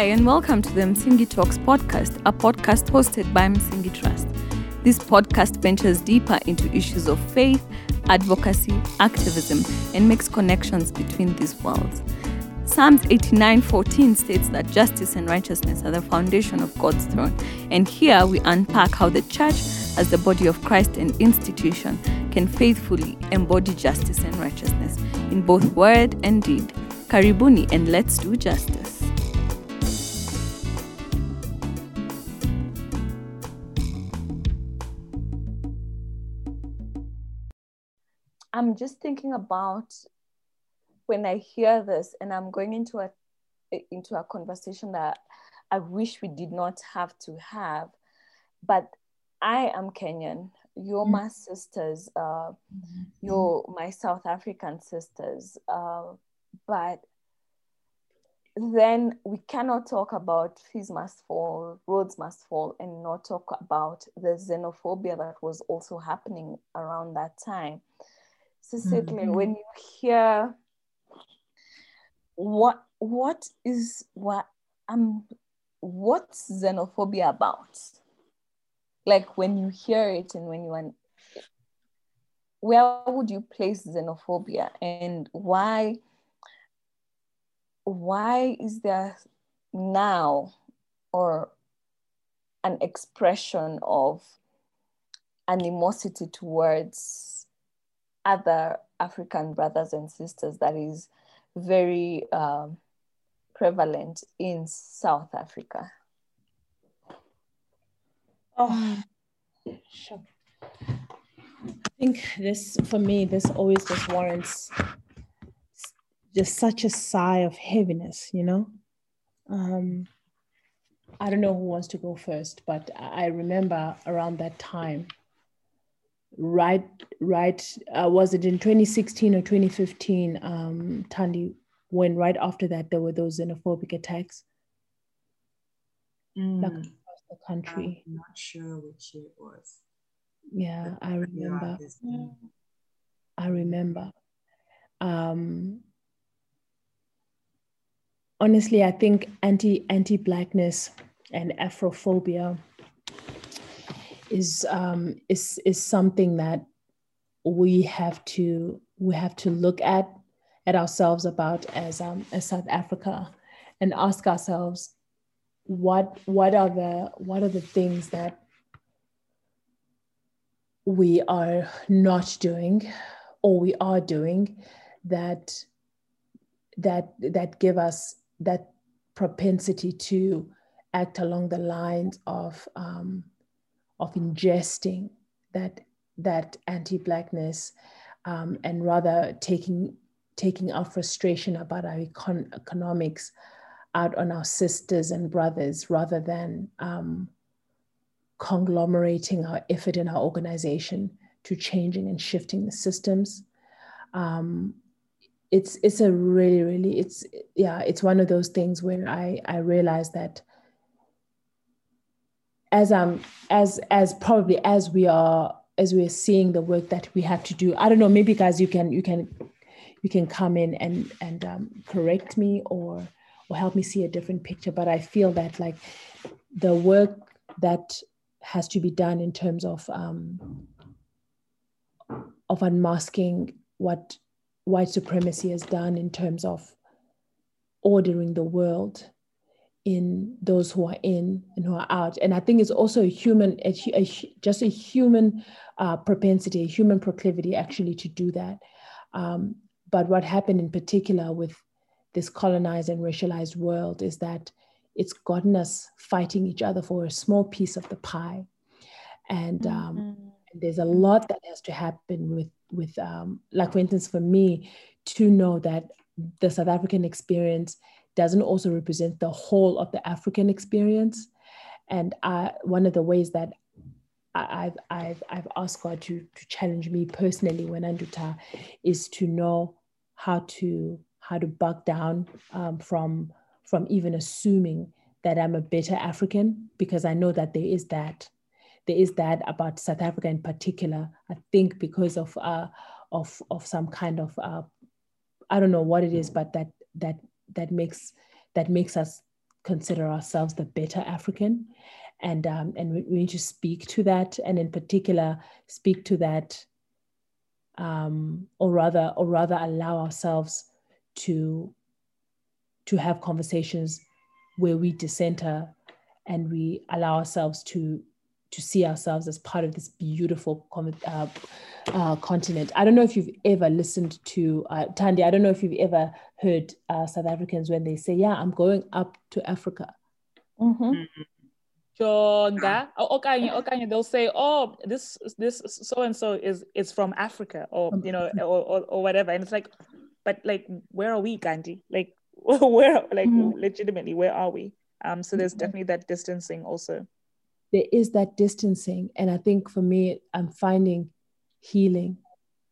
Hi, and welcome to the Msingi Talks podcast, a podcast hosted by Msingi Trust. This podcast ventures deeper into issues of faith, advocacy, activism, and makes connections between these worlds. Psalms 89:14 states that justice and righteousness are the foundation of God's throne. And here we unpack how the church, as the body of Christ and institution, can faithfully embody justice and righteousness in both word and deed. Karibuni and let's do justice. I'm just thinking about when I hear this and I'm going into a into a conversation that I wish we did not have to have. But I am Kenyan. You're mm-hmm. my sisters. Uh, mm-hmm. You're my South African sisters. Uh, but then we cannot talk about fees must fall, Rhodes must fall, and not talk about the xenophobia that was also happening around that time. Specifically, mm-hmm. when you hear what what is what um what's xenophobia about? Like when you hear it and when you are where would you place xenophobia and why why is there now or an expression of animosity towards other African brothers and sisters that is very um, prevalent in South Africa? Oh, sure. I think this, for me, this always just warrants just such a sigh of heaviness, you know? Um, I don't know who wants to go first, but I remember around that time, right, right, uh, was it in 2016 or 2015, um, Tandy, when right after that there were those xenophobic attacks? Mm. Like across the country. I'm not sure which year it was. Yeah, I remember. I remember. Um, honestly, I think anti anti blackness and Afrophobia is um, is is something that we have to we have to look at at ourselves about as um, as South Africa and ask ourselves what what are the what are the things that we are not doing or we are doing that that that give us that propensity to act along the lines of um, of ingesting that that anti-blackness um, and rather taking taking our frustration about our econ- economics out on our sisters and brothers rather than um, conglomerating our effort in our organization to changing and shifting the systems. Um, it's it's a really really it's yeah it's one of those things where i i realize that as um as as probably as we are as we're seeing the work that we have to do. I don't know maybe guys you can you can you can come in and and um, correct me or or help me see a different picture. But i feel that like the work that has to be done in terms of um, of unmasking what white supremacy has done in terms of ordering the world in those who are in and who are out. And I think it's also a human, a, a, just a human uh, propensity, a human proclivity actually to do that. Um, but what happened in particular with this colonized and racialized world is that it's gotten us fighting each other for a small piece of the pie. And um, mm-hmm. there's a lot that has to happen with with um, like for instance for me to know that the south african experience doesn't also represent the whole of the african experience and I, one of the ways that I've, I've, I've asked God to, to challenge me personally when Anduta is to know how to how to back down um, from from even assuming that I'm a better African because I know that there is that there is that about South Africa in particular. I think because of uh, of of some kind of uh, I don't know what it is, but that that that makes that makes us consider ourselves the better African. And, um, and we, we need to speak to that, and in particular, speak to that, um, or rather, or rather, allow ourselves to to have conversations where we decenter and we allow ourselves to to see ourselves as part of this beautiful uh, uh, continent. I don't know if you've ever listened to uh, Tandy. I don't know if you've ever heard uh, South Africans when they say, "Yeah, I'm going up to Africa." Mm-hmm. Jonga, okanye, okanye, they'll say, "Oh, this this so and so is is from Africa," or you know, or, or, or whatever, and it's like, but like, where are we, Gandhi? Like, where, like, mm-hmm. legitimately, where are we? Um, so there's mm-hmm. definitely that distancing also there is that distancing and i think for me i'm finding healing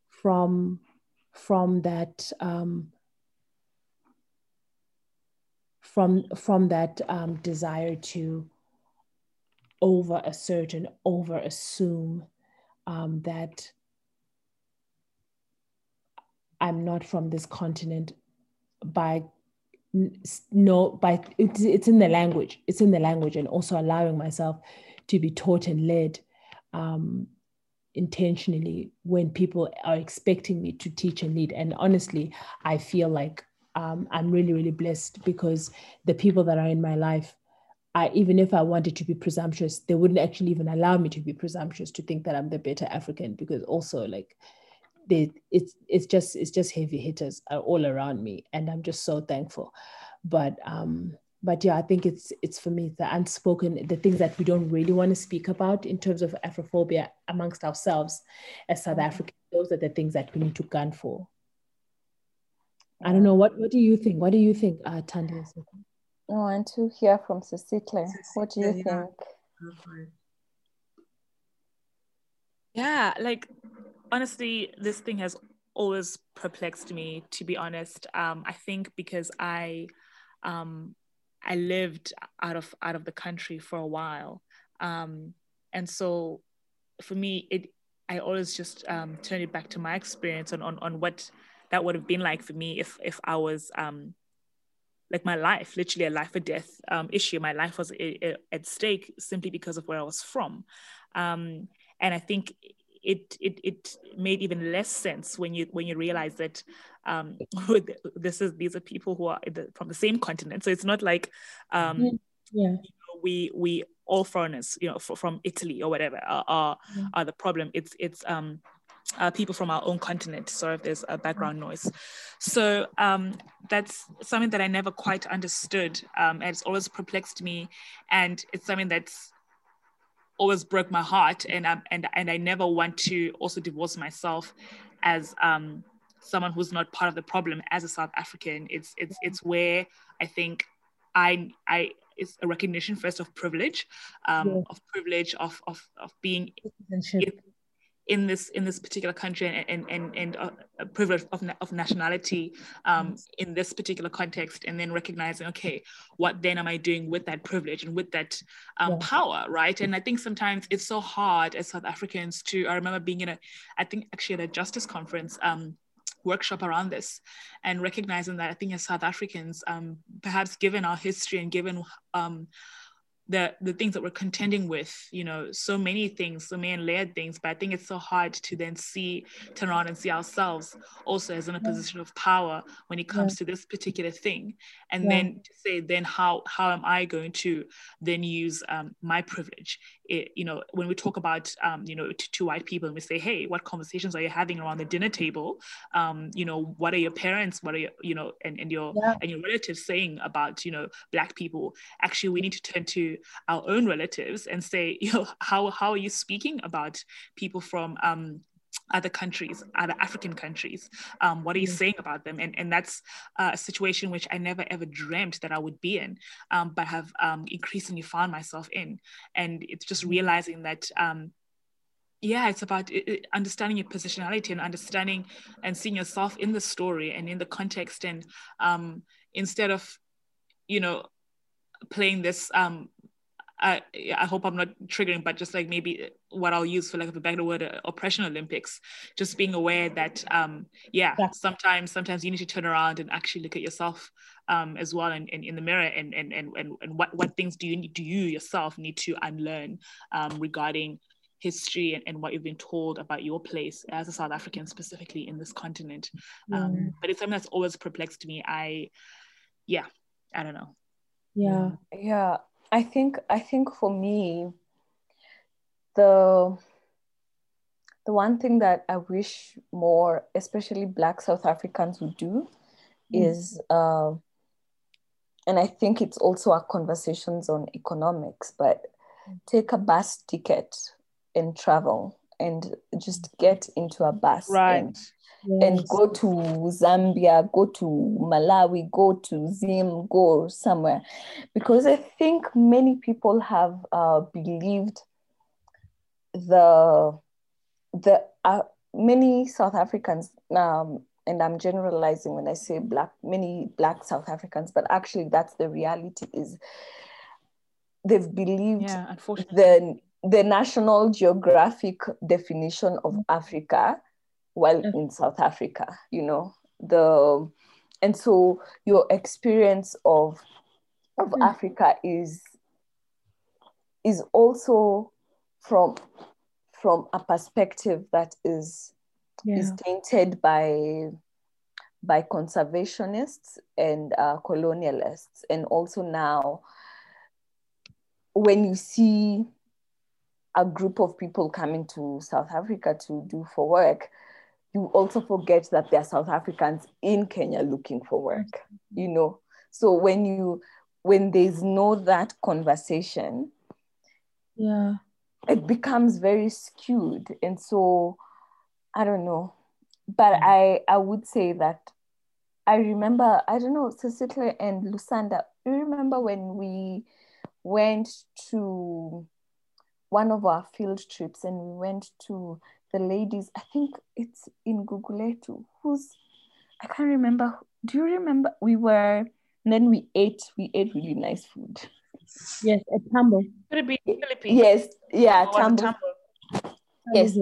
from from that um, from from that um, desire to over assert and over assume um, that I'm not from this continent by no by it's, it's in the language it's in the language and also allowing myself to be taught and led um, intentionally when people are expecting me to teach and lead. And honestly, I feel like um, I'm really, really blessed because the people that are in my life, I, even if I wanted to be presumptuous, they wouldn't actually even allow me to be presumptuous to think that I'm the better African because also like they, it's it's just it's just heavy hitters are all around me, and I'm just so thankful. But um, but yeah, I think it's it's for me the unspoken, the things that we don't really want to speak about in terms of Afrophobia amongst ourselves as South. Africans. Those are the things that we need to gun for. I don't know. What what do you think? What do you think, uh, Tandi? I want to hear from Cecilia. What do you yeah. think? Yeah, like honestly, this thing has always perplexed me. To be honest, um, I think because I um, I lived out of out of the country for a while, um, and so for me, it I always just um, turn it back to my experience on, on on what that would have been like for me if if I was um, like my life, literally a life or death um, issue. My life was at stake simply because of where I was from, um, and I think it, it it made even less sense when you when you realize that um, this is these are people who are from the same continent. So it's not like um, mm-hmm. yeah. You know, we we all foreigners, you know, from Italy or whatever, are are, yeah. are the problem. It's it's um, uh, people from our own continent. Sorry if there's a background noise. So um, that's something that I never quite understood, um, and it's always perplexed me, and it's something that's always broke my heart, and um, and and I never want to also divorce myself as um, someone who's not part of the problem as a South African. It's it's it's where I think I I it's a recognition first of privilege, um, of privilege of of of being in, this in this particular country and and and, and a privilege of, of nationality um, in this particular context, and then recognizing okay, what then am I doing with that privilege and with that um, yeah. power, right? And I think sometimes it's so hard as South Africans to. I remember being in a, I think actually at a justice conference. Um, workshop around this and recognizing that I think as South Africans, um, perhaps given our history and given um, the the things that we're contending with you know so many things so many layered things but i think it's so hard to then see turn around and see ourselves also as in a position of power when it comes yeah. to this particular thing and yeah. then to say then how how am i going to then use um, my privilege it, you know when we talk about um, you know to, to, white people and we say hey what conversations are you having around the dinner table um, you know what are your parents what are your you know and, and your yeah. and your relatives saying about you know black people actually we need to turn to our own relatives and say, you know, how, how are you speaking about people from um, other countries, other African countries. Um, what are you mm. saying about them? And, and that's uh, a situation which I never ever dreamt that I would be in, um, but have um, increasingly found myself in. And it's just mm. realizing that, um, yeah, it's about understanding your positionality and understanding and seeing yourself in the story and in the context. And um, instead of, you know, playing this um, I, I hope I'm not triggering, but just like maybe what I'll use for like a better word, uh, oppression Olympics, just being aware that, um, yeah, yeah, sometimes, sometimes you need to turn around and actually look at yourself um, as well in, in, in the mirror and, and, and, and, and what, what things do you need, do you yourself need to unlearn um, regarding history and, and what you've been told about your place as a South African specifically in this continent. Um. But it's something that's always perplexed me. I, yeah, I don't know. Yeah. Yeah. I think, I think for me, the, the one thing that I wish more, especially Black South Africans would do mm. is, uh, and I think it's also our conversations on economics, but take a bus ticket and travel and just get into a bus right. and, yes. and go to Zambia, go to Malawi, go to Zim, go somewhere. Because I think many people have uh, believed the, the uh, many South Africans, um, and I'm generalizing when I say black, many black South Africans, but actually that's the reality is they've believed yeah, the the National Geographic definition of Africa while mm. in South Africa, you know, the and so your experience of of mm. Africa is is also from from a perspective that is yeah. is tainted by by conservationists and uh, colonialists and also now when you see a group of people coming to South Africa to do for work, you also forget that there are South Africans in Kenya looking for work, you know. So when you when there's no that conversation, yeah, it becomes very skewed. And so I don't know. But mm. I I would say that I remember, I don't know, Cecilia and Lusanda, you remember when we went to one of our field trips and we went to the ladies, I think it's in Guguletu, who's, I can't remember. Do you remember? We were, and then we ate, we ate really nice food. Yes, at Tambo. Could it be Philippines? Yes, yeah, Tambo. Tambo. Yes,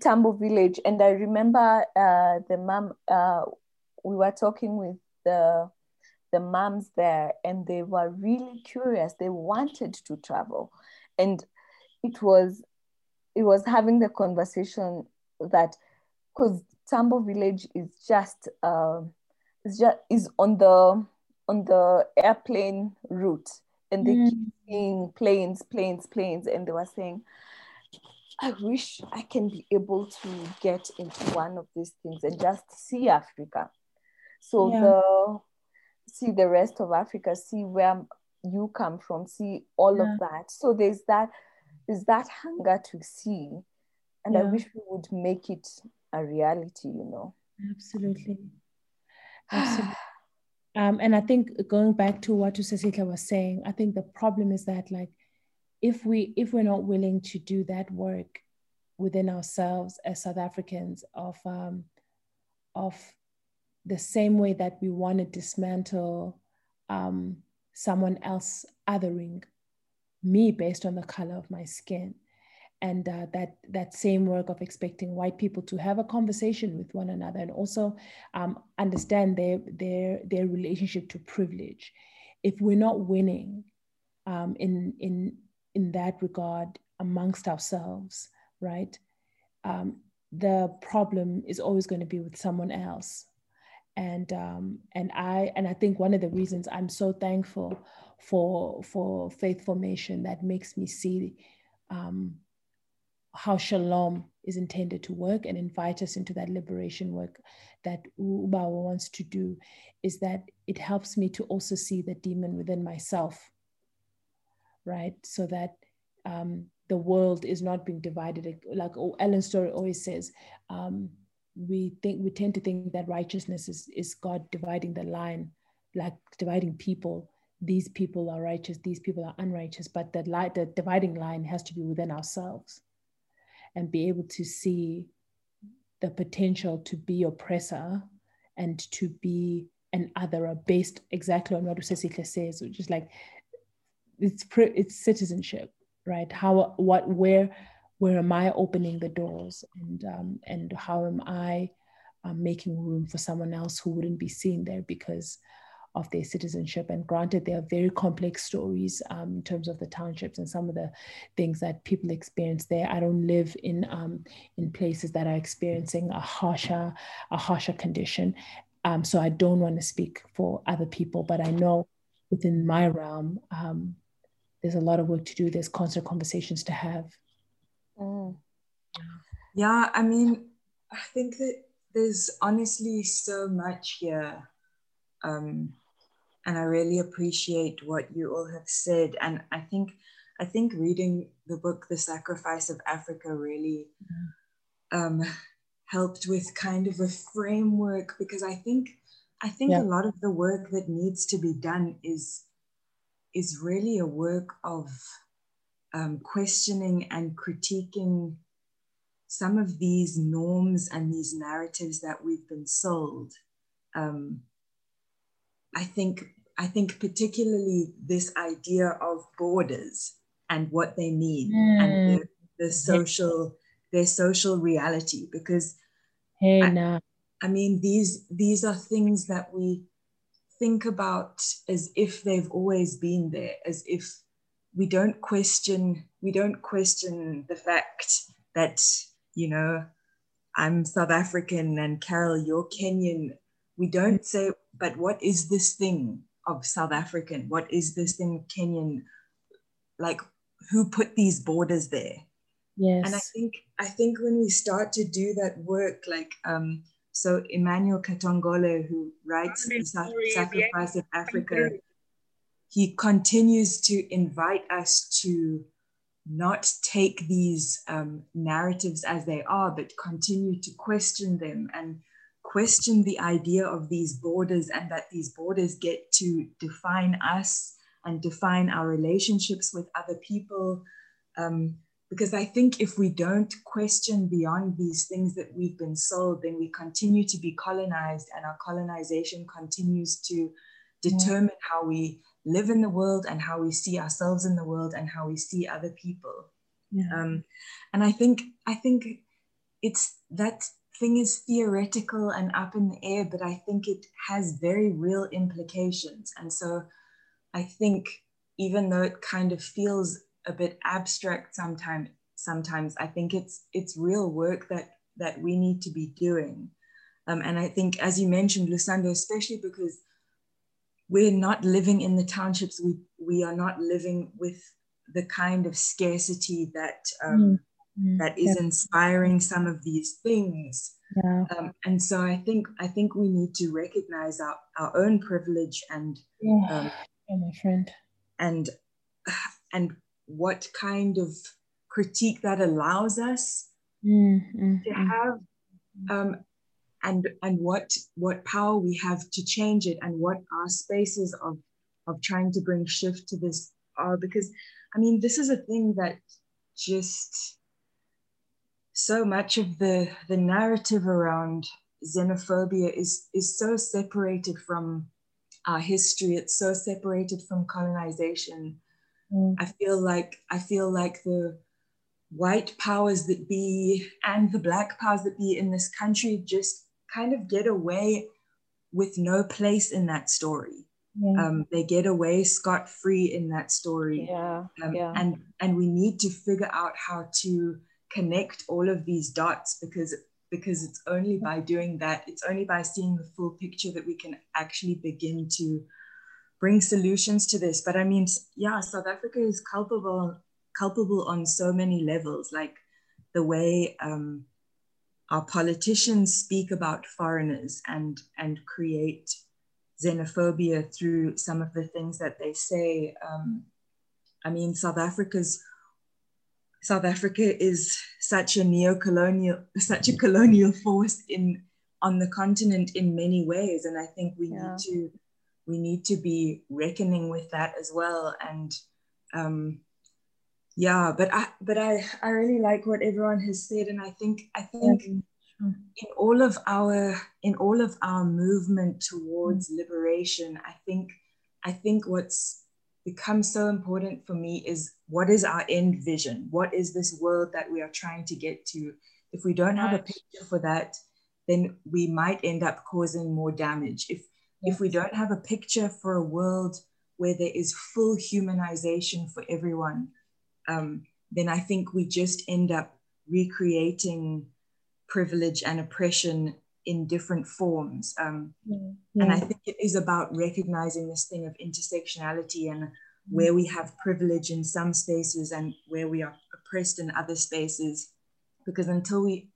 Tambo village. And I remember uh, the mom, uh, we were talking with the the moms there and they were really curious they wanted to travel and it was it was having the conversation that because Tambo village is just uh, is just is on the on the airplane route and they mm. keep seeing planes planes planes and they were saying I wish I can be able to get into one of these things and just see Africa. So yeah. the see the rest of Africa, see where you come from, see all yeah. of that. So there's that is that hunger to see. And yeah. I wish we would make it a reality, you know. Absolutely. Absolutely. um, and I think going back to what Cecilia was saying, I think the problem is that like if we if we're not willing to do that work within ourselves as South Africans of um, of the same way that we want to dismantle um, someone else othering me based on the color of my skin. And uh, that that same work of expecting white people to have a conversation with one another and also um, understand their their their relationship to privilege. If we're not winning um, in in in that regard amongst ourselves right um, the problem is always going to be with someone else. And um, and I and I think one of the reasons I'm so thankful for for faith formation that makes me see um, how shalom is intended to work and invite us into that liberation work that Ubawa wants to do is that it helps me to also see the demon within myself, right? So that um, the world is not being divided. Like Ellen Story always says, um, we think we tend to think that righteousness is, is God dividing the line, like dividing people these people are righteous, these people are unrighteous, but the, light, the dividing line has to be within ourselves and be able to see the potential to be oppressor and to be an other based exactly on what Usesika says, which is like it's it's citizenship, right? How what where where am I opening the doors and um, and how am I um, making room for someone else who wouldn't be seen there because of their citizenship. And granted, there are very complex stories um, in terms of the townships and some of the things that people experience there. I don't live in um, in places that are experiencing a harsher a harsher condition, um, so I don't want to speak for other people. But I know within my realm, um, there's a lot of work to do. There's constant conversations to have. Mm. Yeah, I mean, I think that there's honestly so much here. Um, and I really appreciate what you all have said. And I think I think reading the book The Sacrifice of Africa really um, helped with kind of a framework because I think I think yeah. a lot of the work that needs to be done is is really a work of um, questioning and critiquing some of these norms and these narratives that we've been sold. Um, I think I think particularly this idea of borders and what they mean mm. and the, the, social their social reality because hey, I, nah. I mean these these are things that we think about as if they've always been there as if we don't question we don't question the fact that you know i'm south african and carol you're kenyan we don't say but what is this thing of South African? What is this thing Kenyan? Like who put these borders there? Yes. And I think I think when we start to do that work, like um, so Emmanuel Katongole, who writes the Sacrifice of Africa, he continues to invite us to not take these um, narratives as they are, but continue to question them and question the idea of these borders and that these borders get to define us and define our relationships with other people. Um, because I think if we don't question beyond these things that we've been sold, then we continue to be colonized, and our colonization continues to determine yeah. how we live in the world and how we see ourselves in the world and how we see other people. Yeah. Um, and I think I think it's that thing is theoretical and up in the air, but I think it has very real implications. And so I think even though it kind of feels a bit abstract sometimes, sometimes I think it's it's real work that that we need to be doing. Um, and I think, as you mentioned, Lusanda, especially because we're not living in the townships, we we are not living with the kind of scarcity that um, mm mm, that is inspiring some of these things. Yeah. Um, and so I think I think we need to recognize our, our own privilege and yeah, um, yeah my friend and and what kind of critique that allows us mm, mm, to mm. have um, and and what what power we have to change it and what our spaces of of trying to bring shift to this are because I mean this is a thing that just so much of the the narrative around xenophobia is is so separated from our history it's so separated from colonization mm. i feel like i feel like the white powers that be and the black powers that be in this country just kind of get away with no place in that story yeah. um, they get away scot free in that story yeah, um, yeah. and and we need to figure out how to connect all of these dots because because it's only by doing that it's only by seeing the full picture that we can actually begin to bring solutions to this. But i mean yeah south africa is culpable culpable on so many levels like the way um, our politicians speak about foreigners and and create xenophobia through some of the things that they say. Um, i mean south africa's South Africa is such a neo-colonial, such a colonial force in on the continent in many ways, and I think we yeah. need to we need to be reckoning with that as well. And um, yeah, but I but I I really like what everyone has said, and I think I think mm-hmm. in all of our in all of our movement towards mm-hmm. liberation, I think I think what's becomes so important for me is what is our end vision? What is this world that we are trying to get to? If we don't have a picture for that, then we might end up causing more damage. If if we don't have a picture for a world where there is full humanization for everyone, um, then I think we just end up recreating privilege and oppression in different forms. Um, yeah. And I mm-hmm. think it is about recognizing this thing of intersectionality and mm-hmm. where we have privilege in some spaces and where we are oppressed in other spaces. Because until we,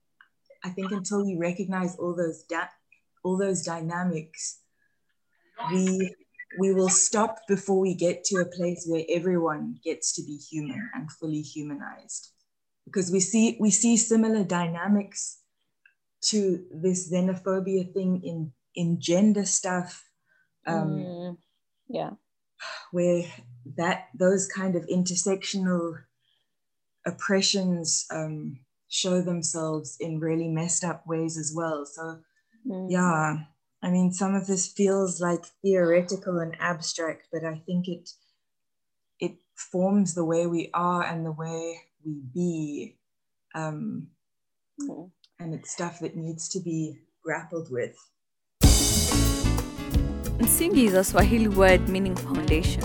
I think until we recognize all those all those dynamics, we we will stop before we get to a place where everyone gets to be human and fully humanized because we see we see similar dynamics to this xenophobia thing in in gender stuff um, mm, yeah where that those kind of intersectional oppressions um, show themselves in really messed up ways as well so mm. yeah I mean, some of this feels like theoretical and abstract, but I think it it forms the way we are and the way we be, um, mm. And it's stuff that needs to be grappled with. Msingi is a Swahili word meaning foundation.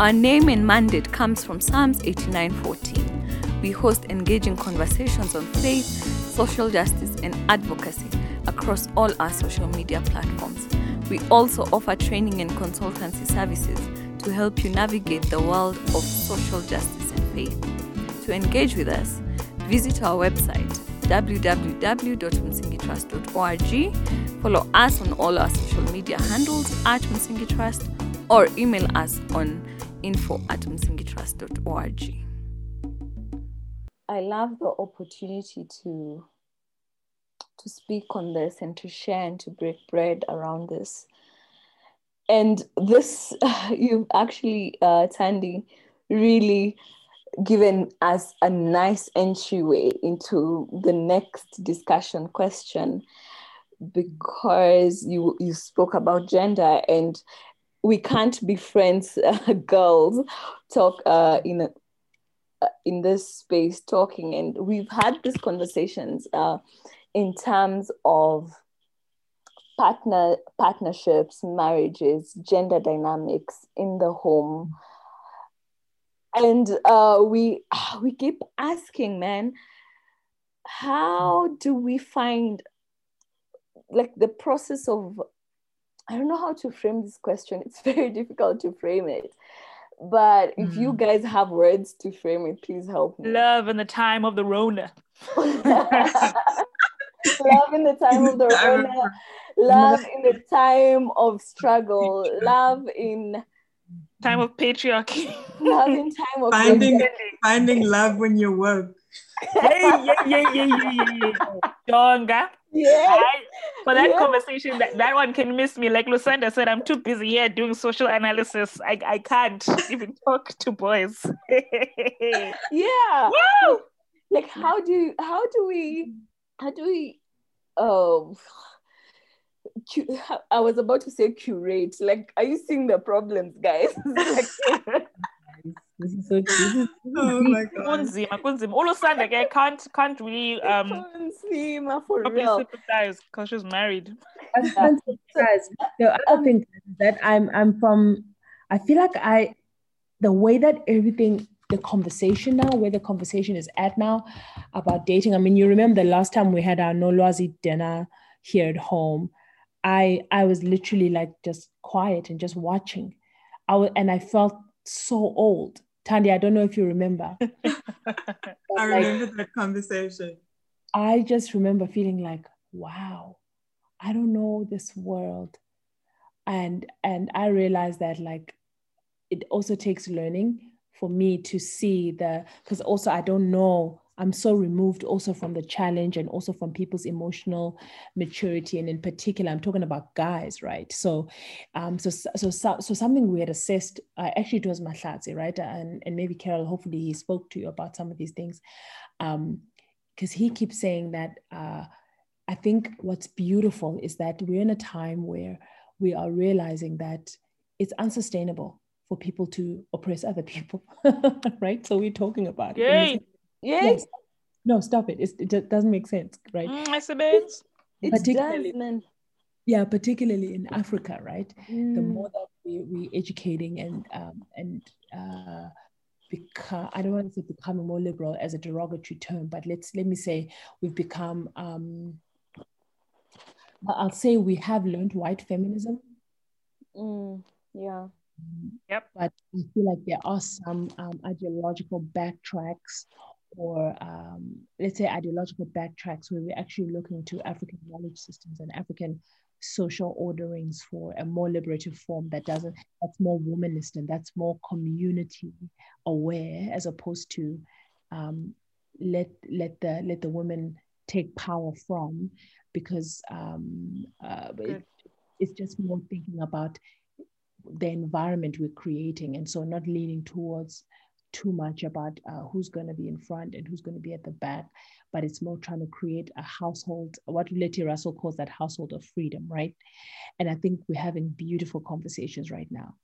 Our name and mandate comes from Psalms 89:14. We host engaging conversations on faith, social justice, and advocacy across all our social media platforms. We also offer training and consultancy services to help you navigate the world of social justice and faith. To engage with us, visit our website www.msingitrust.org, follow us on all our social media handles at Msingitrust, or email us on info at msingitrust.org. I love the opportunity to to speak on this and to share and to break bread around this. And this, you've actually, uh, Tandy, really given us a nice entryway into the next discussion question because you you spoke about gender and we can't be friends uh, girls talk uh, in a, uh, in this space talking and we've had these conversations uh, in terms of partner partnerships, marriages, gender dynamics in the home. And uh, we we keep asking, man, how do we find like the process of I don't know how to frame this question. It's very difficult to frame it. But if you hmm. guys have words to frame it, please help me. Love in the time of the Rona. love in the time of the Rona, love in the time of struggle, love in time of patriarchy, love in time of finding finding love when you work. yeah, yeah, yeah, yeah, yeah, yeah. Jonga. Yeah. For that yeah. conversation, that, that one can miss me. Like Lusanda said, I'm too busy here doing social analysis. I, I can't even talk to boys. yeah. Woo! Like how do how do we how do we um I was about to say curate. Like, are you seeing the problems, guys? this is so cute. Oh my god. Kunzima, I can't can't really um Kunzima for real. sympathize because she's married. I can't sympathize. The other thing that I'm I'm from I feel like I the way that everything the conversation now, where the conversation is at now about dating. I mean, you remember the last time we had our Nolwazi dinner here at home. I I was literally like just quiet and just watching. I was, and I felt so old. Tandy, I don't know if you remember. I remember like, that conversation. I just remember feeling like, wow, I don't know this world. And and I realized that like it also takes learning for me to see the because also I don't know I'm so removed also from the challenge and also from people's emotional maturity and in particular I'm talking about guys right so um so so so, so something we had assessed uh, actually it was Mahlatsi right and and maybe Carol hopefully he spoke to you about some of these things um because he keeps saying that uh I think what's beautiful is that we're in a time where we are realizing that it's unsustainable for people to oppress other people, right? So we're talking about Yay. it. Yay. No, stop it. It's, it doesn't make sense, right? Mm, I suppose. It does, man. yeah, particularly in Africa, right? Mm. The more that we we educating and um, and uh, become I don't want to say becoming more liberal as a derogatory term, but let's let me say we've become um, I'll say we have learned white feminism. Mm. Yeah. Yep. But I feel like there are some um, ideological backtracks or um, let's say ideological backtracks where we're actually looking to African knowledge systems and African social orderings for a more liberative form that doesn't that's more womanist and that's more community aware as opposed to um, let let the let the women take power from because um, uh, it, it's just more thinking about the environment we're creating and so not leaning towards too much about uh, who's going to be in front and who's going to be at the back but it's more trying to create a household what letty russell calls that household of freedom right? And i think we're having beautiful conversations right now.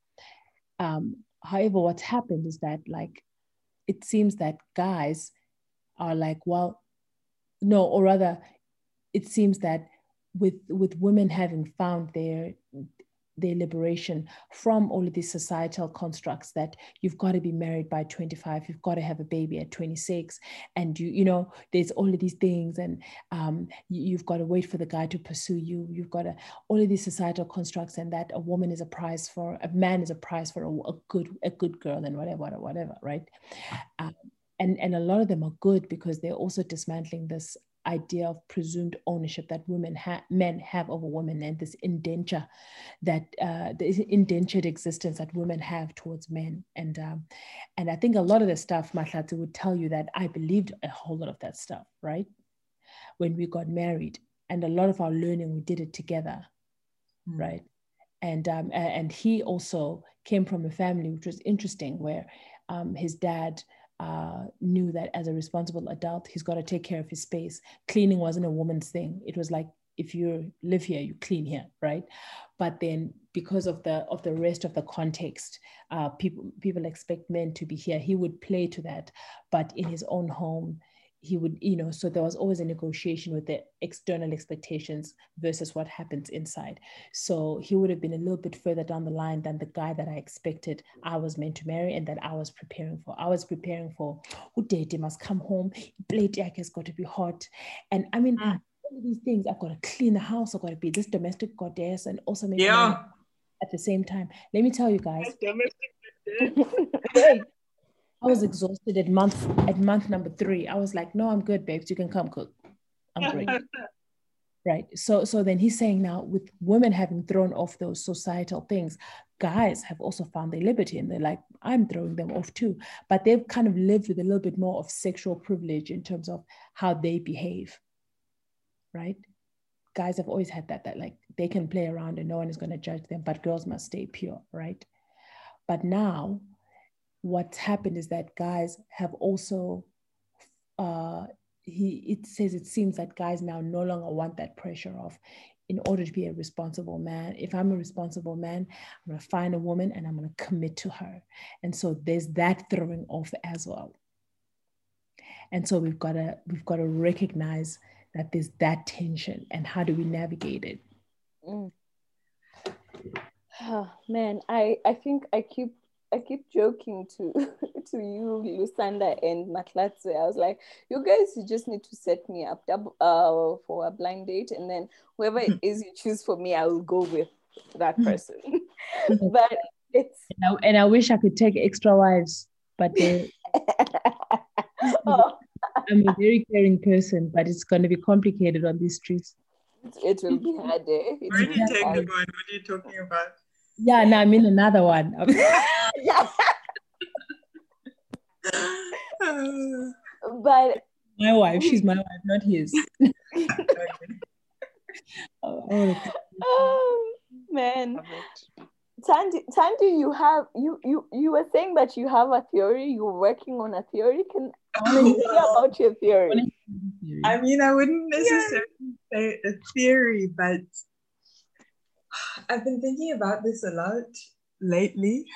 Um, however what's happened is that like it seems that guys are like well no or rather it seems that with with women having found their their liberation from all of these societal constructs that you've got to be married by 25 you've got to have a baby at 26 and you you know there's all of these things and um, you, have got to wait for the guy to pursue you. You've got to all of these societal constructs and that a woman is a prize for a man is a prize for a, a good a good girl and whatever whatever, whatever right? Um, and and a lot of them are good because they're also dismantling this idea of presumed ownership that women ha- men have over women and this indenture that uh, the indentured existence that women have towards men. And um, and I think a lot of the stuff Mahlatsi would tell you that I believed a whole lot of that stuff right? When we got married and a lot of our learning we did it together mm. right? And um, and he also came from a family which was interesting where um, his dad uh, knew that as a responsible adult, he's got to take care of his space. Cleaning wasn't a woman's thing. It was like if you live here, you clean here, right? But then because of the of the rest of the context, uh, people people expect men to be here. He would play to that, but in his own home, he would, you know, so there was always a negotiation with the external expectations versus what happens inside. So he would have been a little bit further down the line than the guy that I expected I was meant to marry and that I was preparing for. I was preparing for who date must come home, plate has got to be hot. And I mean, mm. all of these things, I've got to clean the house, I've got to be this domestic goddess and also make yeah. at the same time. Let me tell you guys. I was exhausted at month at month number three. I was like, no, I'm good, babes. You can come cook. I'm great. right. So so then he's saying now with women having thrown off those societal things, guys have also found their liberty and they're like, I'm throwing them off too. But they've kind of lived with a little bit more of sexual privilege in terms of how they behave. Right. Guys have always had that, that like they can play around and no one is going to judge them, but girls must stay pure, right? But now what's happened is that guys have also uh, he it says it seems that guys now no longer want that pressure of in order to be a responsible man if i'm a responsible man i'm going to find a woman and i'm going to commit to her. And so there's that throwing off as well. And so we've got to we've got to recognize that there's that tension and how do we navigate it? Mm. oh, man i i think i keep I keep joking to to you, Lusanda and Mahlatsi. I was like, you guys, you just need to set me up double, uh, for a blind date, and then whoever it is you choose for me, I will go with that hmm. person. but it's and I, and I, wish I could take extra wives, but oh. I'm a very caring person, but it's going to be complicated on these streets. It, will be hard. Eh? Where did you take the one? What are you talking about? Yeah, no, I mean another one. but my wife, she's my wife, not his. oh, oh, man. Tandy, Tandy, you have you you you were saying that you have a theory. You're working on a theory. Can I hear about your theory? I mean, I wouldn't necessarily yeah. say a theory, but I've been thinking about this a lot lately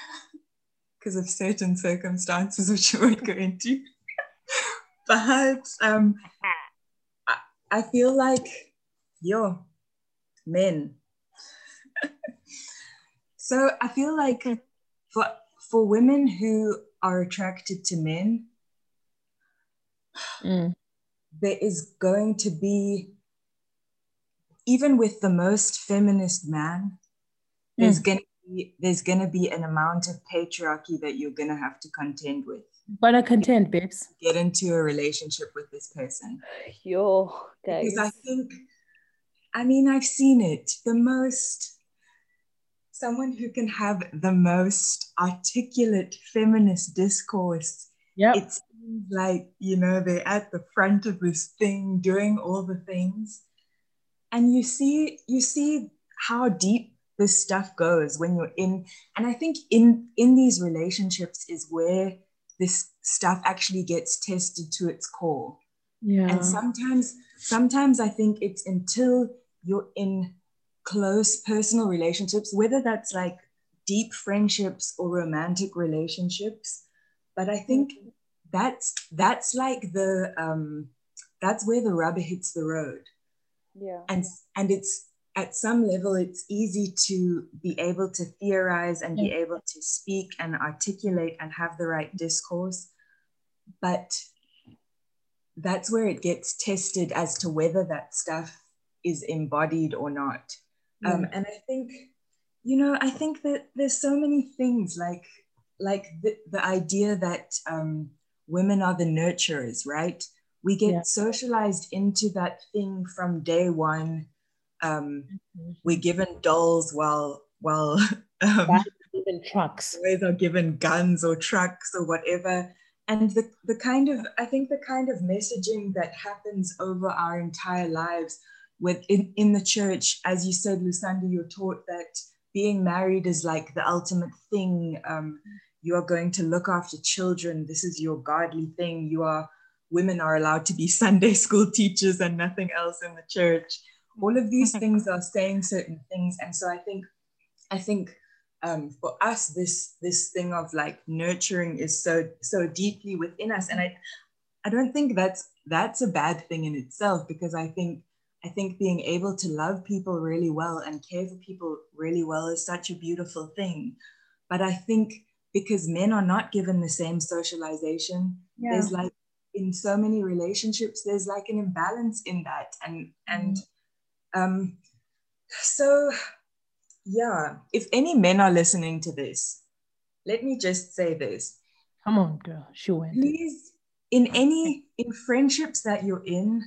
because of certain circumstances which I won't go into. but um, I, I feel like, yo, men, so I feel like for for women who are attracted to men, Mm. there is going to be, even with the most feminist man, there's Mm. gonna be there's gonna be an amount of patriarchy that you're gonna have to contend with. But I contend, babes. Get into a relationship with this person. Yo, guys. Because I think, I mean, I've seen it. The most, someone who can have the most articulate feminist discourse Yeah. it seems like you know they're at the front of this thing doing all the things and you see you see how deep this stuff goes when you're in and i think in in these relationships is where this stuff actually gets tested to its core. Yeah. and sometimes sometimes i think it's until you're in close personal relationships whether that's like deep friendships or romantic relationships but i think that's that's like the um that's where the rubber hits the road yeah. and and it's at some level it's easy to be able to theorize and be able to speak and articulate and have the right discourse but that's where it gets tested as to whether that stuff is embodied or not. Um, and i think you know i think that there's so many things like like the, the idea that um, women are the nurturers right we get Yeah. socialized into that thing from day one um, we're given dolls while while um, Even trucks. boys are given guns or trucks or whatever. And the, the kind of, I think the kind of messaging that happens over our entire lives with in, in the church, as you said, Lusanda, you're taught that being married is like the ultimate thing. Um, you are going to look after children. This is your godly thing. You are, women are allowed to be Sunday school teachers and nothing else in the church. All of these things are saying certain things. And so I think, I think um, for us, this this thing of like nurturing is so so deeply within us, and I I don't think that's that's a bad thing in itself because I think I think being able to love people really well and care for people really well is such a beautiful thing. But I think because men are not given the same socialization, there's like in so many relationships, there's like an imbalance in that, and and um, so yeah, if any men are listening to this, let me just say this. Come on, girl. She went. Please, in any in friendships that you're in,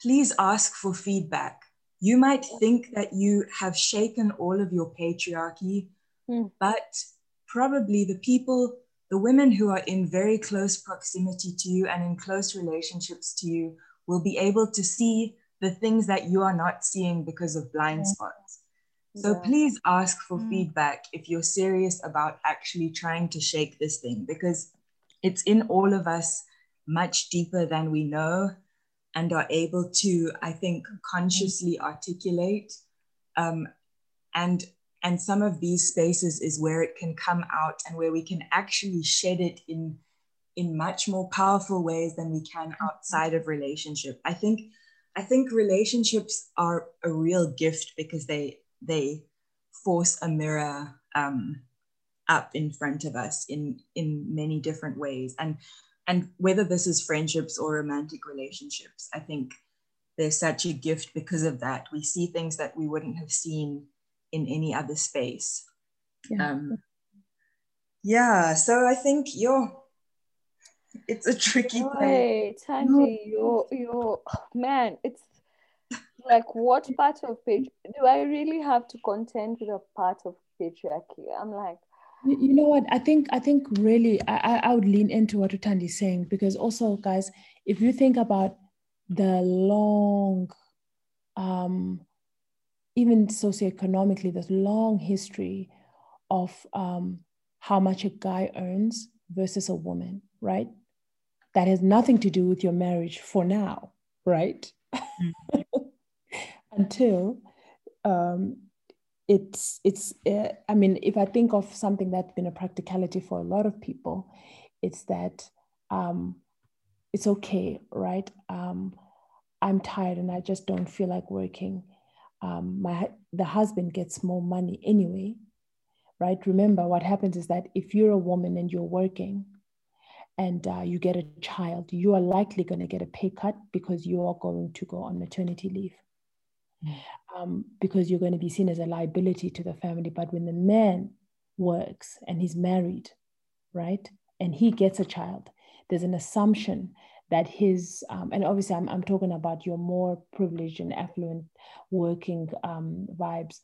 please ask for feedback. You might think that you have shaken all of your patriarchy, Hmm. but probably the people, the women who are in very close proximity to you and in close relationships to you will be able to see the things that you are not seeing because of blind spots. So Yeah. please ask for Mm. feedback if you're serious about actually trying to shake this thing because it's in all of us much deeper than we know and are able to, I think, consciously articulate. Um, and and some of these spaces is where it can come out and where we can actually shed it in in much more powerful ways than we can outside of relationship. I think I think relationships are a real gift because they they force a mirror um, up in front of us in in many different ways. And and whether this is friendships or romantic relationships i think they're such a gift because of that. We see things that we wouldn't have seen in any other space Yeah. um, yeah so i think yo it's a tricky thing Wait, Thandi, you're, you're, man, it's like what part of page do I really have to contend with a part of patriarchy? I'm like, You you know what? I think I think really I, I I would lean into what Utandi is saying because also, guys, if you think about the long, um, even socioeconomically, there's long history of um, how much a guy earns versus a woman, right? That has nothing to do with your marriage for now, right? Until um, it's it's uh, i mean if i think of something that's been a practicality for a lot of people it's that um, it's okay right um, i'm tired and i just don't feel like working um, my the husband gets more money anyway, right? Remember, what happens is that if you're a woman and you're working, and uh, you get a child, you are likely going to get a pay cut because you are going to go on maternity leave. Mm. Um, because you're going to be seen as a liability to the family. But when the man works and he's married, right, and he gets a child, there's an assumption that his um, and obviously I'm, I'm talking about your more privileged and affluent working um, vibes.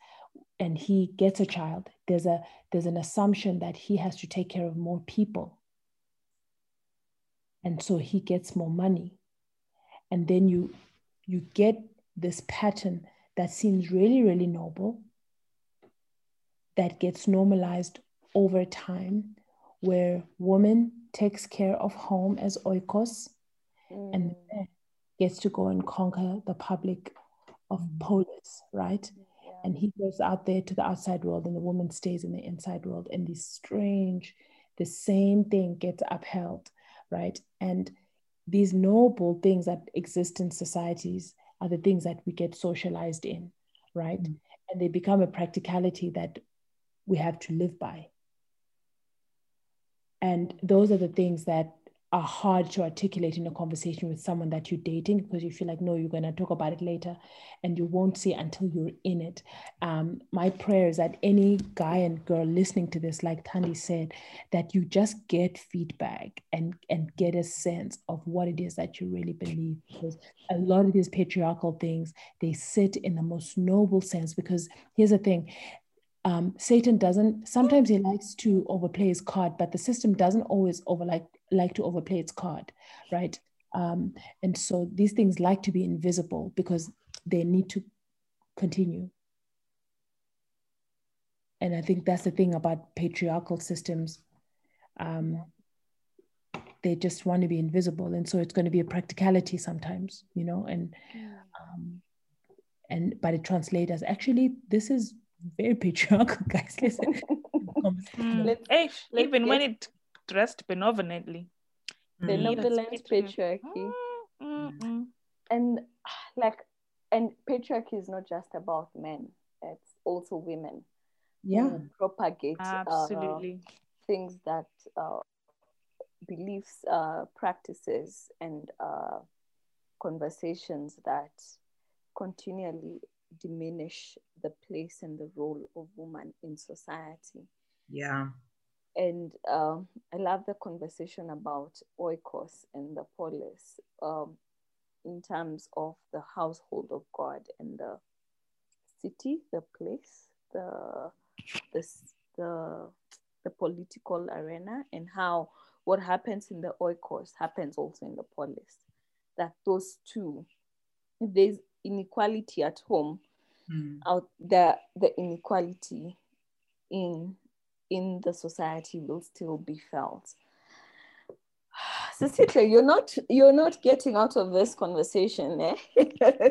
And he gets a child. There's a there's an assumption that he has to take care of more people. And so he gets more money. And then you you get this pattern that seems really really noble that gets normalized over time where woman takes care of home as oikos mm. and gets to go and conquer the public of mm. polis right yeah. and he goes out there to the outside world and the woman stays in the inside world and this strange the same thing gets upheld right? And these noble things that exist in societies are the things that we get socialized in, right? Mm-hmm. And they become a practicality that we have to live by. And those are the things that are hard to articulate in a conversation with someone that you're dating because you feel like no you're going to talk about it later and you won't see until you're in it. Um, my prayer is that any guy and girl listening to this like thandi said that you just get feedback and and get a sense of what it is that you really believe because a lot of these patriarchal things they sit in the most noble sense because here's the thing um, Satan doesn't sometimes he likes to overplay his card, but the system doesn't always over like like to overplay its card, right? Um, and so these things like to be invisible because they need to continue. And I think that's the thing about patriarchal systems. Um, they just want to be invisible, and so it's going to be a practicality sometimes, you know. And um, and but it translates as actually this is very patriarchal, guys. Listen, mm. hey, even when it dressed benevolently. Benevolent patriarchy. Mm-hmm. And like, and patriarchy is not just about men, it's also women. Yeah. propagate absolutely uh, things that uh, beliefs, uh, practices, and uh, conversations that continually diminish the place and the role of woman in society. Yeah and um, I love the conversation about oikos and the polis um, in terms of the household of God and the city, the place, the the the, the political arena, and how what happens in the oikos happens also in the polis. That those two, if there's inequality at home, mm. out there, the inequality in in the society will still be felt. Cecilia, you're not you're not getting out of this conversation. Eh?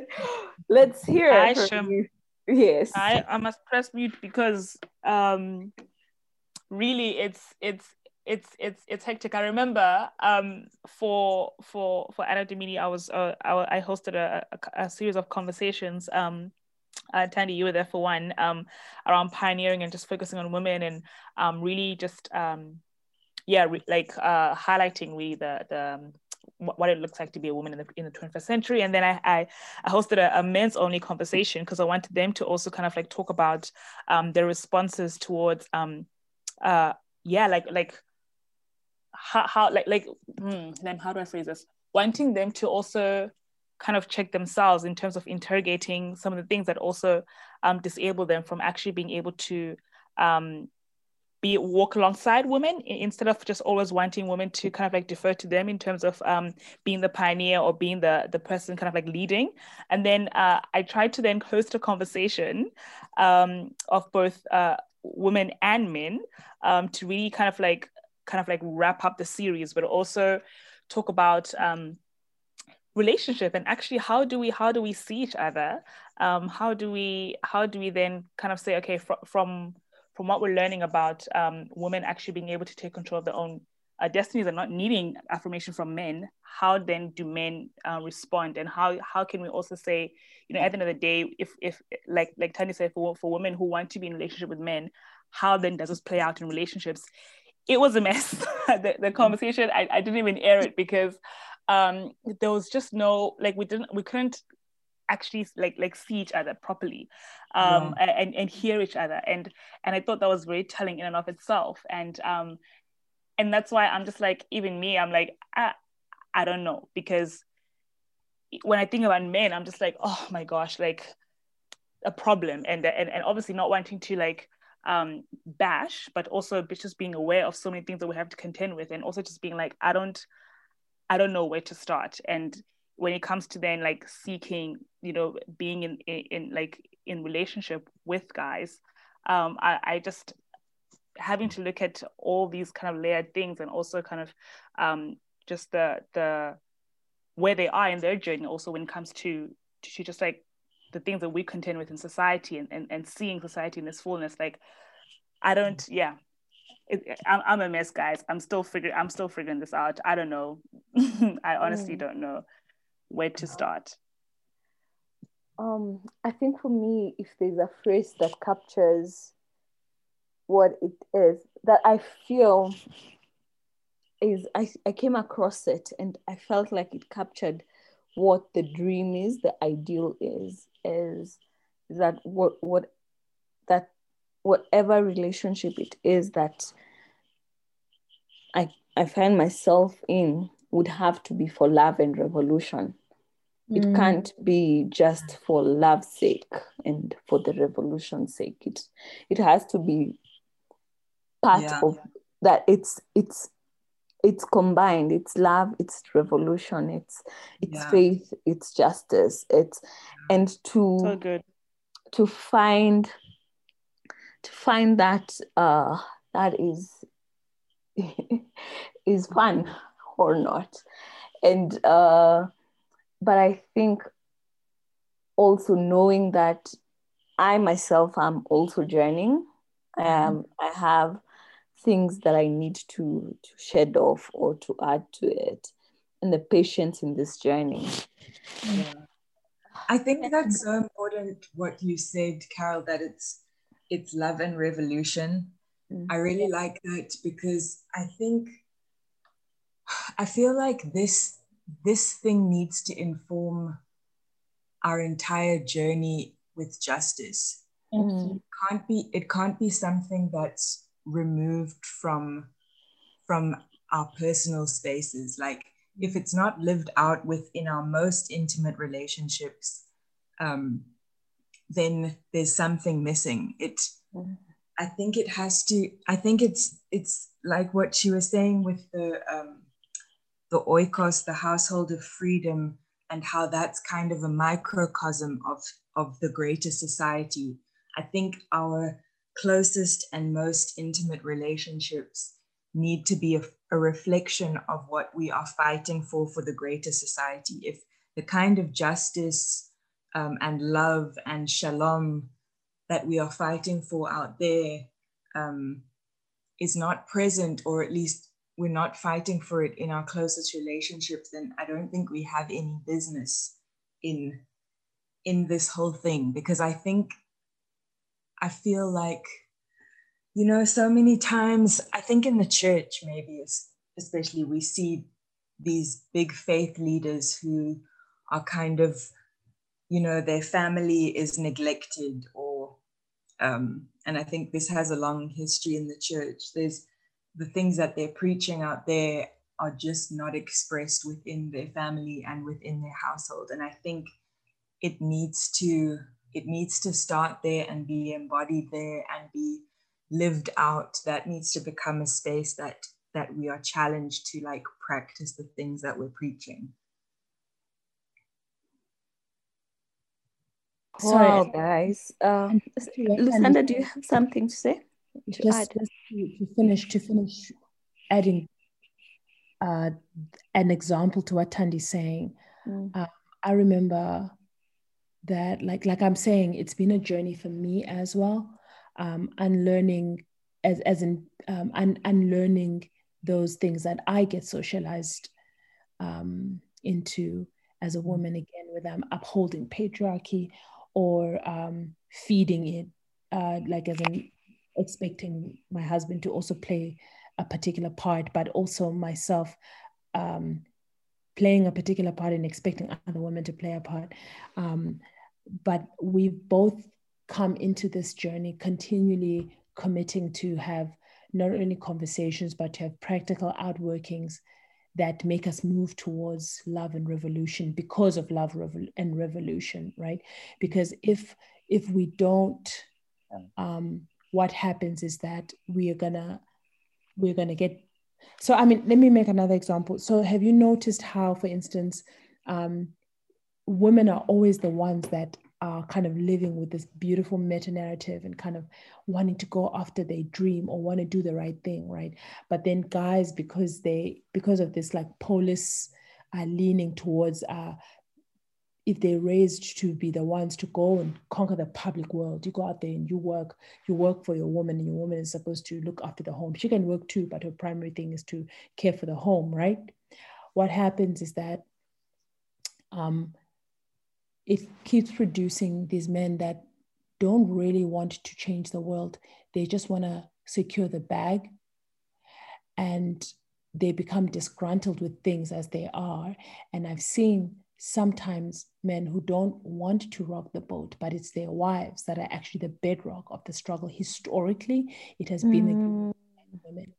Let's hear I from you. Yes. I, I must press mute because um really it's it's it's it's it's hectic. I remember um for for for Anna Domini, I was uh, I, I hosted a, a, a series of conversations um uh, Thandi, you were there for one um, around pioneering and just focusing on women and um, really just um, yeah, re- like uh, highlighting we the the um, what it looks like to be a woman in the in the 21st century. And then I I, I hosted a, a men's only conversation because I wanted them to also kind of like talk about um, their responses towards um uh yeah like like how, how like like hmm, then how do I phrase this? Wanting them to also kind of check themselves in terms of interrogating some of the things that also um, disable them from actually being able to um, be walk alongside women instead of just always wanting women to kind of like defer to them in terms of um, being the pioneer or being the the person kind of like leading. And then uh, I tried to then host a conversation um, of both uh, women and men um, to really kind of like kind of like wrap up the series, but also talk about um, relationship and actually how do we how do we see each other um, how do we how do we then kind of say okay fr- from from what we're learning about um, women actually being able to take control of their own uh, destinies and not needing affirmation from men, how then do men uh, respond? And how how can we also say, you know, at the end of the day, if if like like Tanya said, for for women who want to be in relationship with men, how then does this play out in relationships? It was a mess. the, the conversation, I, I didn't even air it because um, there was just no like we didn't we couldn't actually like like see each other properly um, yeah. and and hear each other. And and I thought that was very telling in and of itself. And um and that's why I'm just like even me I'm like I, I don't know. Because when I think about men I'm just like oh my gosh like a problem. And and, and obviously not wanting to like um bash but also just being aware of so many things that we have to contend with. And also just being like I don't I don't know where to start. And when it comes to then like seeking you know being in in, in like in relationship with guys um I, I just having to look at all these kind of layered things and also kind of um, just the the where they are in their journey also when it comes to to just like the things that we contend with in society and, and, and seeing society in this fullness like i don't yeah it, I'm, I'm a mess guys. I'm still figuring i'm still figuring this out. I don't know. I honestly mm. don't know where to start. Um i think for me if there's a phrase that captures what it is that I feel is I, I came across it and I felt like it captured what the dream is, the ideal is, is that what what that whatever relationship it is that I I find myself in would have to be for love and revolution. It mm. can't be just for love's sake and for the revolution's sake. It it has to be part yeah. of that it's it's it's combined it's love it's revolution it's it's yeah. faith it's justice it's and to so good to find to find that uh that is is fun or not and uh but i think also knowing that i myself am also journeying mm-hmm. um i have things that I need to, to shed off or to add to it, and the patience in this journey. Yeah. I think that's so important what you said, Carol, that it's it's love and revolution. Mm-hmm. I really like that because I think I feel like this this thing needs to inform our entire journey with justice. Mm-hmm. It can't be it can't be something that's removed from from our personal spaces like if it's not lived out within our most intimate relationships um, then there's something missing. It i think it has to i think it's it's like what she was saying with the um, the oikos the household of freedom and how that's kind of a microcosm of of the greater society. I think our closest and most intimate relationships need to be a, a, reflection of what we are fighting for for the greater society. If the kind of justice um, and love and shalom that we are fighting for out there um, is not present, or at least we're not fighting for it in our closest relationships, then I don't think we have any business in in this whole thing. Because I think I feel like, you know, so many times, I think in the church, maybe especially, we see these big faith leaders who are kind of, you know, their family is neglected or, um, and I think this has a long history in the church. There's the things that they're preaching out there are just not expressed within their family and within their household. And I think it needs to it needs to start there and be embodied there and be lived out that needs to become a space that that we are challenged to like practice the things that we're preaching Sorry, guys. Um, Lusanda, do you have something to say? To just, just to, to, finish, to finish adding uh, an example to what Thandi's saying. Mm. Uh, I remember that like like i'm saying it's been a journey for me as well um unlearning as as in um un, unlearning those things that I get socialized um, into as a woman again, whether I'm upholding patriarchy or um, feeding it, uh, like as in expecting my husband to also play a particular part, but also myself um, playing a particular part and expecting other women to play a part. Um, but we both come into this journey continually committing to have not only conversations, but to have practical outworkings that make us move towards love and revolution because of love and revolution, right? Because if if we don't, um, what happens is that we are gonna we're gonna get. So I mean, let me make another example. So have you noticed how, for instance, um, women are always the ones that are kind of living with this beautiful meta narrative and kind of wanting to go after their dream or want to do the right thing, right? But then guys, because they because of this like polis are leaning towards uh, if they're raised to be the ones to go and conquer the public world, you go out there and you work, you work for your woman, and your woman is supposed to look after the home. She can work too, but her primary thing is to care for the home, right? What happens is that um, it keeps producing these men that don't really want to change the world. They just want to secure the bag and they become disgruntled with things as they are. And I've seen sometimes men who don't want to rock the boat, but it's their wives that are actually the bedrock of the struggle. Historically, it has been mm. the women.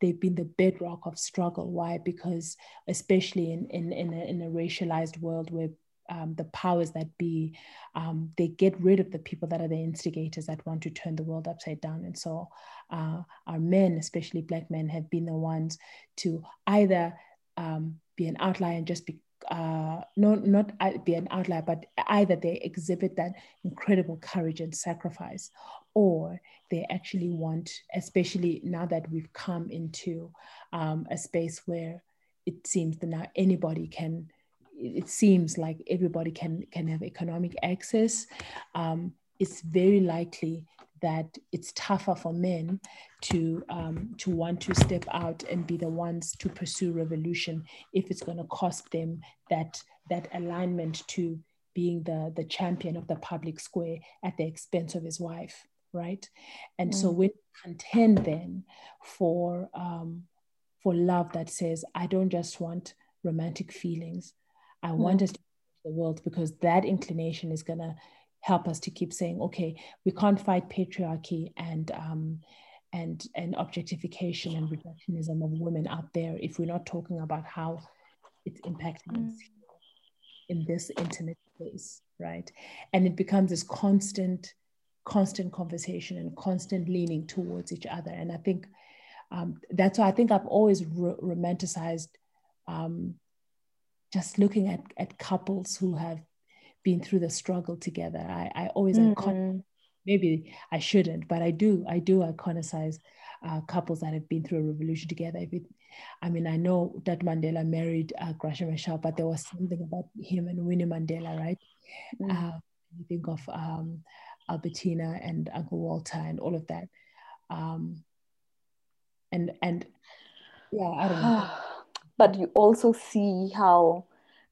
They've been the bedrock of struggle. Why? Because especially in, in, in, a, in a racialized world where um, the powers that be, um, they get rid of the people that are the instigators that want to turn the world upside down. And so uh, our men, especially Black men, have been the ones to either um, be an outlier and just be uh, not not be an outlier, but either they exhibit that incredible courage and sacrifice, or they actually want, especially now that we've come into um, a space where it seems that now anybody can it seems like everybody can can have economic access, um, it's very likely that it's tougher for men to um, to want to step out and be the ones to pursue revolution if it's going to cost them that that alignment to being the the champion of the public square at the expense of his wife right and mm. so we contend then for um, for love that says i don't just want romantic feelings I mm. want us to the world because that inclination is going to help us to keep saying, okay, we can't fight patriarchy and um, and and objectification and reductionism of women out there if we're not talking about how it's impacting mm. us in this intimate space, right? And it becomes this constant, constant conversation and constant leaning towards each other. And I think um, that's why I think I've always ro- romanticized um, just looking at, at couples who have been through the struggle together. I, I always mm-hmm. icon- maybe I shouldn't, but I do. I do iconicize uh, couples that have been through a revolution together. If it, I mean, I know that Mandela married uh, Graça Machel, but there was something about him and Winnie Mandela, right? Mm-hmm. Uh, you think of um, Albertina and Uncle Walter and all of that. Um, and and yeah, I don't know. but you also see how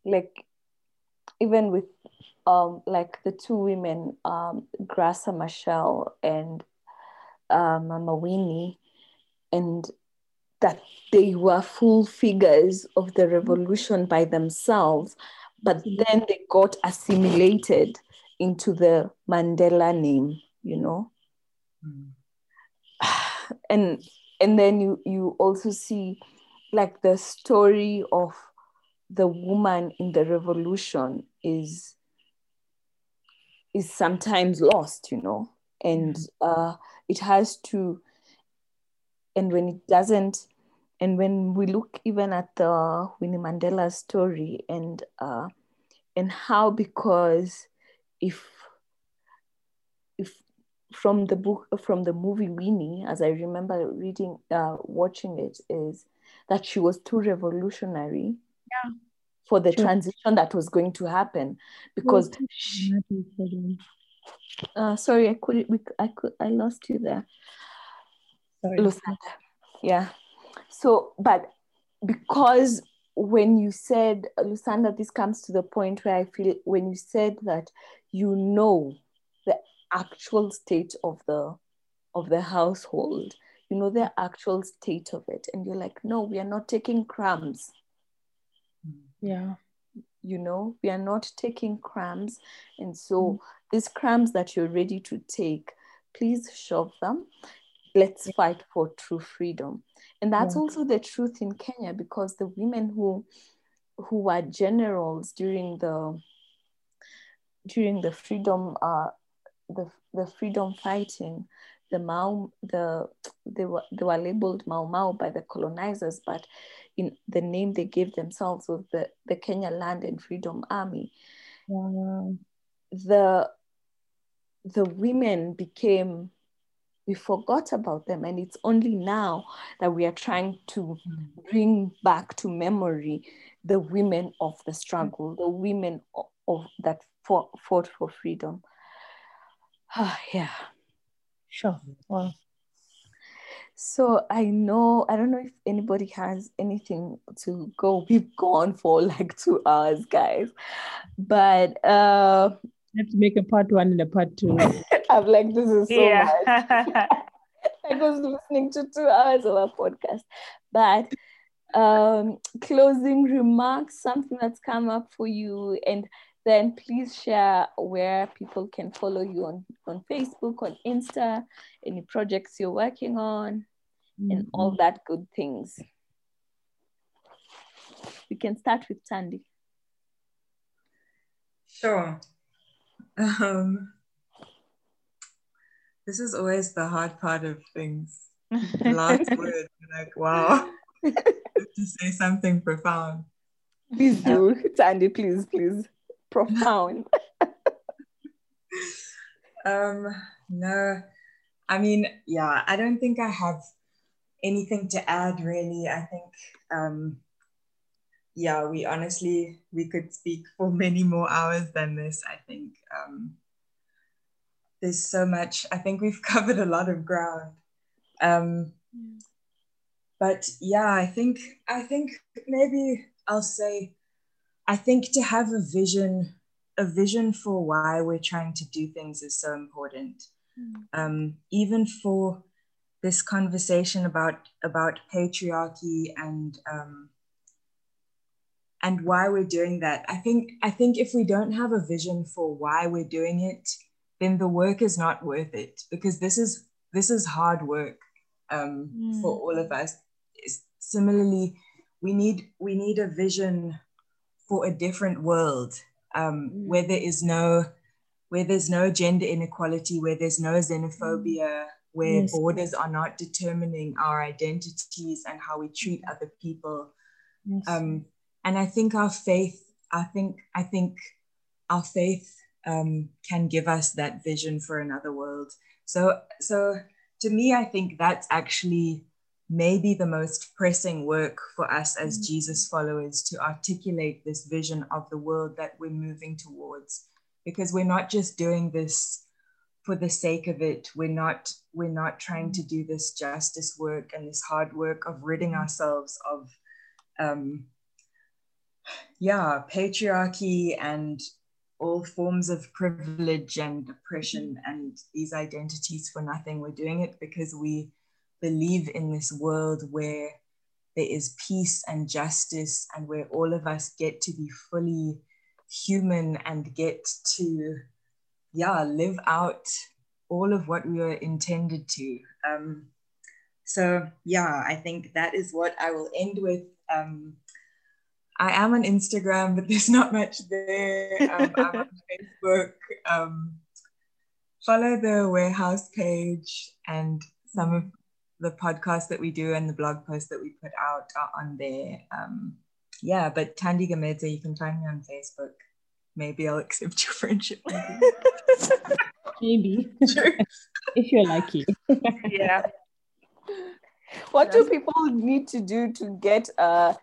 like even with um like the two women um Graça Machel and uh, Mama Winnie and that they were full figures of the revolution by themselves but then they got assimilated into the Mandela name you know mm. and and then you you also see like the story of the woman in the revolution is is sometimes lost you know? And uh, it has to and when it doesn't and when we look even at the winnie mandela story and uh, and how because if if from the book from the movie winnie as i remember reading uh, watching it is that she was too revolutionary yeah. for the transition that was going to happen because she, uh, sorry i could we, i could i lost you there. Sorry. yeah. So but because when you said Lusanda, this comes to the point where I feel when you said that you know the actual state of the of the household, you know the actual state of it, and you're like, no, we are not taking crumbs. Yeah. You know, we are not taking crumbs. And so mm. these crumbs that you're ready to take, please shove them. Let's fight for true freedom. And that's yeah. also the truth in Kenya because the women who who were generals during the during the freedom uh, the, the freedom fighting the Mau the they were they were labeled Mau Mau by the colonizers, but in the name they gave themselves was the, the Kenya Land and Freedom Army. Wow. The the women became we forgot about them and it's only now that we are trying to bring back to memory the women of the struggle the women of, of that fought, fought for freedom ah, yeah Sure. Wow. So I know I don't know if anybody has anything to go. We've gone for like two hours, guys. But uh I have to make a part one and a part two. I'm like, this is so yeah. much. I was listening to two hours of a podcast. But um closing remarks, something that's come up for you and then please share where people can follow you on, on Facebook, on Insta, any projects you're working on, mm-hmm. and all that good things. We can start with Thandi. Sure. Um, this is always the hard part of things. Last word, like, wow, to say something profound. Please do, Thandi, please, please profound. um, no, I mean, yeah, I don't think I have anything to add really. I think, um, yeah, we honestly we could speak for many more hours than this. I think um, there's so much. I think we've covered a lot of ground. Um, but yeah, I think I think maybe I'll say I think to have a vision, a vision for why we're trying to do things is so important. Mm. Um, even for this conversation about about patriarchy and um, and why we're doing that. I think I think if we don't have a vision for why we're doing it, then the work is not worth it because this is this is hard work um, mm. for all of us. Similarly, we need we need a vision for a different world um, mm. where there is no where there's no gender inequality, where there's no xenophobia, where yes. borders are not determining our identities and how we treat other people. Yes. Um, and I think our faith, I think, I think our faith um, can give us that vision for another world. So, so to me, I think that's actually maybe the most pressing work for us as mm-hmm. Jesus followers to articulate this vision of the world that we're moving towards because we're not just doing this for the sake of it we're not we're not trying to do this justice work and this hard work of ridding mm-hmm. ourselves of um yeah patriarchy and all forms of privilege and oppression mm-hmm. and these identities for nothing we're doing it because we believe in this world where there is peace and justice and where all of us get to be fully human and get to yeah live out all of what we were intended to. Um, so yeah i think that is what i will end with. Um, i am on instagram but there's not much there. Um, i'm on facebook. Um, follow the warehouse page and some of the podcast that we do and the blog posts that we put out are on there. Um, yeah, but Thandi Gamedze, you can find me on Facebook. Maybe I'll accept your friendship. Maybe. if you're lucky. yeah. What do people need to do to get uh,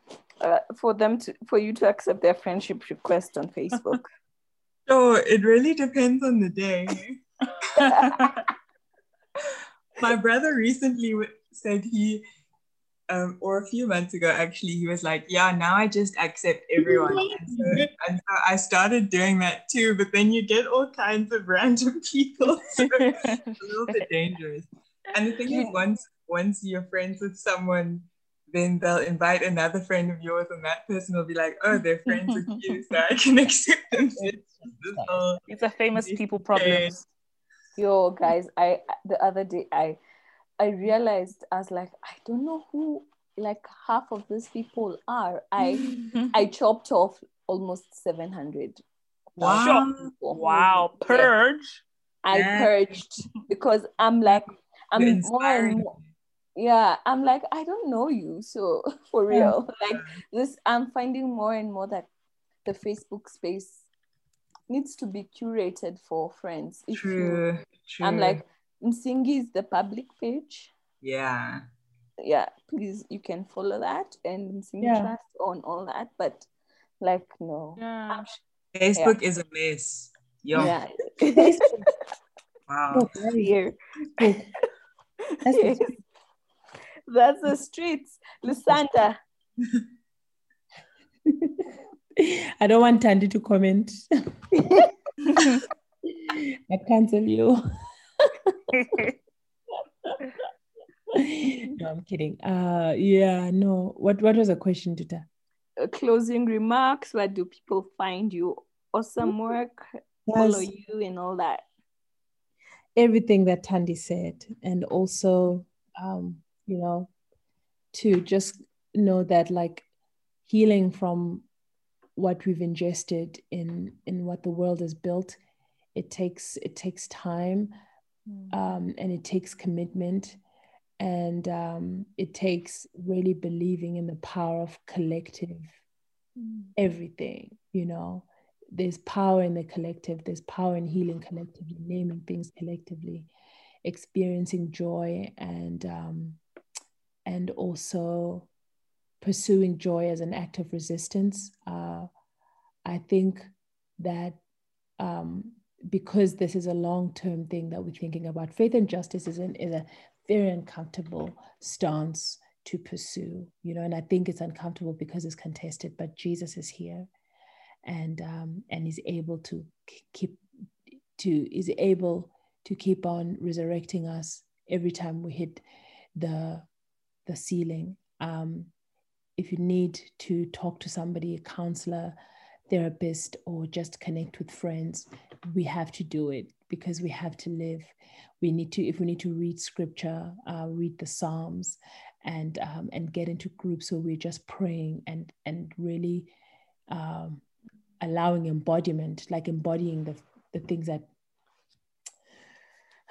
uh for them to for you to accept their friendship request on Facebook? So it really depends on the day my brother recently said he um, or a few months ago, actually, he was like, "Yeah, now I just accept everyone." and, so, and so I started doing that too. But then you get all kinds of random people, so it's a little bit dangerous. And the thing is, once once you're friends with someone, then they'll invite another friend of yours, and that person will be like, "Oh, they're friends with you, so I can accept them." It's, it's a famous people problem. Yo, guys, I the other day I I realized I was like, I don't know who like half of these people are. I I chopped off almost 700. Wow. Wow. Purge. I yeah. purged because I'm like, I'm more and more, yeah, I'm like, I don't know you. So for real, yeah. like this, I'm finding more and more that the Facebook space needs to be curated for friends. If true, you, true. I'm like, Msingi is the public page. Yeah. Yeah, please, you can follow that and Msingi yeah. Trust on all that. But like, no. Yeah. Ah, Facebook yeah. is a mess. Yo. Yeah. wow. Here. That's, yes. That's the streets. Lusanda. I don't want Thandi to comment. I cancel you. no, I'm kidding. Uh, yeah, no. What What was the question, Nduta? Uh, closing remarks. Where do people find you? Awesome work. Yes. Follow you and all that. Everything that Thandi said, and also, um, you know, to just know that like healing from what we've ingested in in what the world has built, it takes it takes time mm. um, and it takes commitment and um, it takes really believing in the power of collective mm. everything you know there's power in the collective there's power in healing collectively naming things collectively experiencing joy and um, and also pursuing joy as an act of resistance uh, i think that um, because this is a long-term thing that we're thinking about. Faith and justice is, an, is a very uncomfortable stance to pursue, you know, and I think it's uncomfortable because it's contested, but Jesus is here and um, and is able to keep to is able to keep on resurrecting us every time we hit the the ceiling. Um, if you need to talk to somebody, a counselor, therapist, or just connect with friends, we have to do it because we have to live. We need to, if we need to read scripture, uh, read the Psalms, and um, and get into groups where we're just praying and and really um, allowing embodiment, like embodying the the things that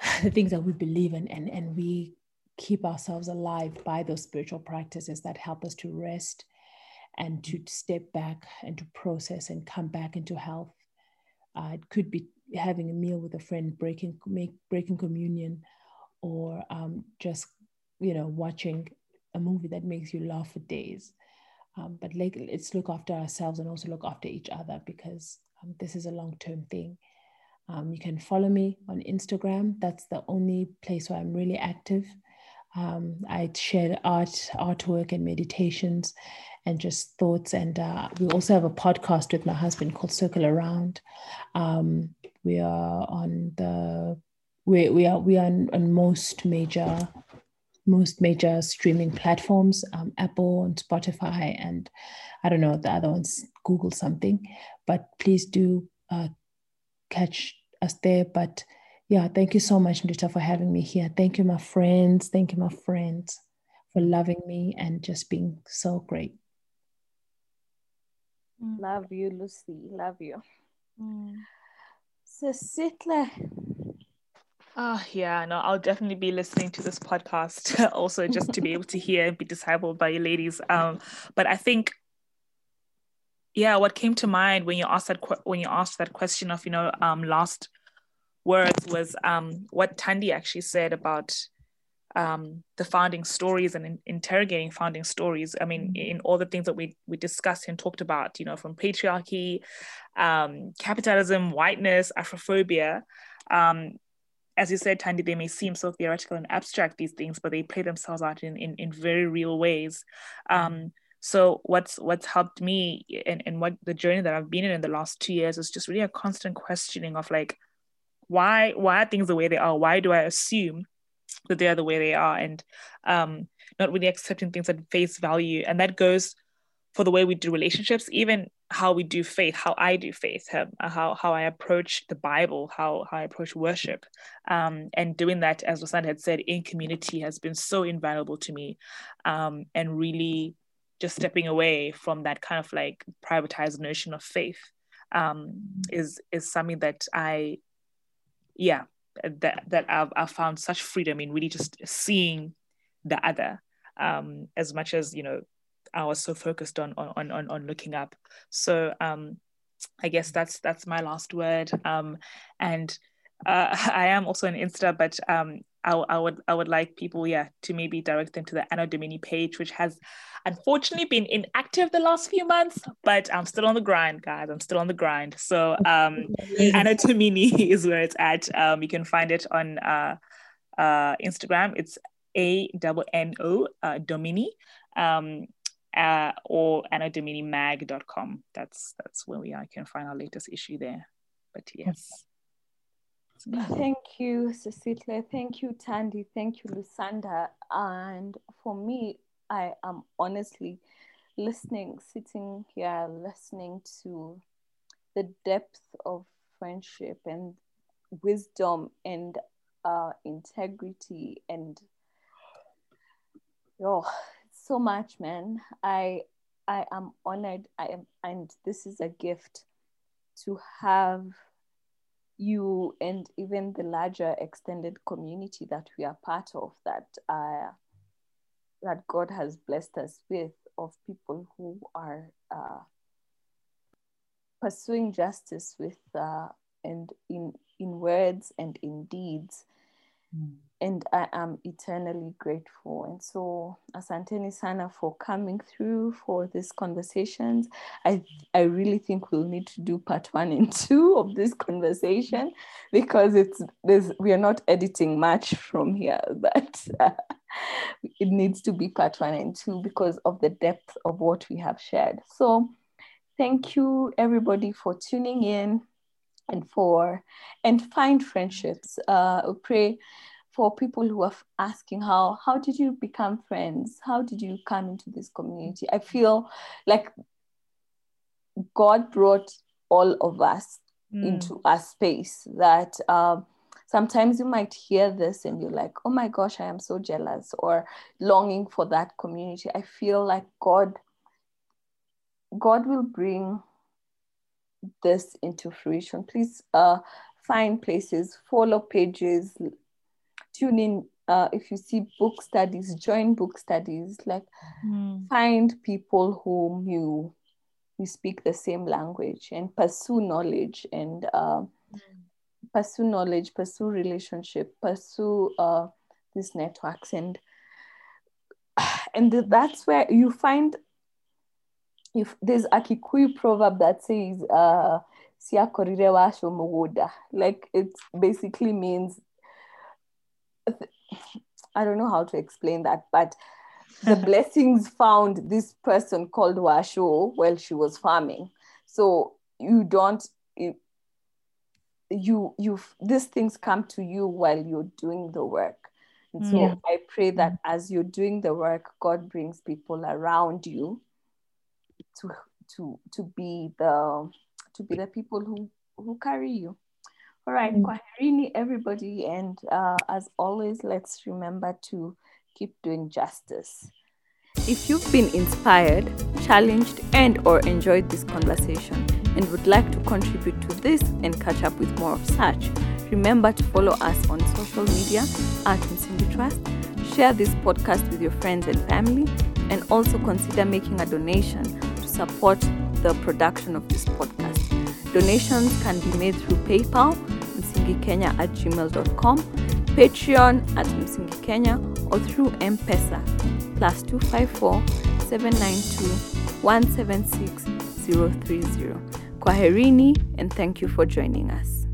the things that we believe in, and and we keep ourselves alive by those spiritual practices that help us to rest and to step back and to process and come back into health. Uh, it could be having a meal with a friend, breaking make, breaking communion, or um, just you know watching a movie that makes you laugh for days. Um, but like, let's look after ourselves and also look after each other because um, this is a long term thing. Um, you can follow me on Instagram. That's the only place where I'm really active. Um, I share art, artwork, and meditations, and just thoughts. And uh, we also have a podcast with my husband called Circle Around. Um, we are on the we, we are we are on, on most major most major streaming platforms, um, Apple and Spotify, and I don't know the other ones. Google something, but please do uh, catch us there. But yeah, thank you so much, Nduta, for having me here. Thank you, my friends. Thank you, my friends, for loving me and just being so great. Mm. Love you, Lucy. Love you. Mm. Cecilia. Oh, yeah, no, I'll definitely be listening to this podcast also just to be able to hear and be discipled by you ladies. Um, but I think, yeah, what came to mind when you asked that when you asked that question of you know um, last words was um, what Thandi actually said about um, the founding stories and in, interrogating founding stories. I mean, mm-hmm. in all the things that we we discussed and talked about, you know, from patriarchy, um, capitalism, whiteness, Afrophobia. Um, as you said, Thandi, they may seem so theoretical and abstract, these things, but they play themselves out in, in, in very real ways. Um, so what's what's helped me and, and what the journey that I've been in in the last two years is just really a constant questioning of like, why why are things the way they are? Why do I assume that they are the way they are? And um, not really accepting things at face value. And that goes for the way we do relationships, even how we do faith, how I do faith, um, how how I approach the Bible, how how I approach worship, um, and doing that, as Rosanna had said, in community has been so invaluable to me, um, and really just stepping away from that kind of like privatized notion of faith um, is is something that I, yeah, that that I've, I've found such freedom in really just seeing the other um, as much as you know I was so focused on on on on looking up. So um, I guess that's that's my last word. Um, and uh, I am also an Insta, but um, I, I would I would like people, yeah, to maybe direct them to the Anno Domini page, which has unfortunately been inactive the last few months, but I'm still on the grind, guys. I'm still on the grind. So um, Anno Domini is where it's at. Um, you can find it on uh, uh, Instagram. It's A double N O uh, Domini. Um, uh, or annodominimag.com. That's that's where we are. You can find our latest issue there. But yes. Thank you, Cecilia. Thank you, Thandi. Thank you, Lusanda. And for me, I am honestly listening, sitting here, listening to the depth of friendship and wisdom and uh, integrity and oh, so much, man. I I am honored. I am, and this is a gift to have you and even the larger extended community that we are part of that uh, that God has blessed us with of people who are uh, pursuing justice with uh, and in in words and in deeds. Mm and I am eternally grateful. And so, asanteni sana for coming through for these conversations. I I really think we'll need to do part one and two of this conversation because it's there's we are not editing much from here, but uh, it needs to be part one and two because of the depth of what we have shared. So, thank you everybody for tuning in and for and find friendships. Uh, pray for people who are asking how how did you become friends? How did you come into this community? I feel like god brought all of us mm. into a space that um, sometimes you might hear this and you're like oh my gosh i am so jealous or longing for that community. I feel like god god will bring this into fruition. Please uh, find places follow pages tune in uh, if you see book studies join book studies like mm. find people whom you you speak the same language and pursue knowledge and uh, mm. pursue knowledge pursue relationship pursue uh, these networks and and that's where you find if there's a Kikuyu proverb that says uh, like it basically means I don't know how to explain that, but the blessings found this person called Washo while she was farming. So you don't you you these things come to you while you're doing the work. And so yeah. I pray that mm. as you're doing the work, God brings people around you to to to be the to be the people who who carry you. All right, mm. kwaherini, everybody. And uh, as always, let's remember to keep doing justice. If you've been inspired, challenged, and or enjoyed this conversation and would like to contribute to this and catch up with more of such, remember to follow us on social media at Msingi Trust, share this podcast with your friends and family, and also consider making a donation to support the production of this podcast. Donations can be made through PayPal msingikenya at gmail.com, Patreon at Msingi Kenya, or through M-Pesa plus 254 792 176 030. Kwaherini and thank you for joining us.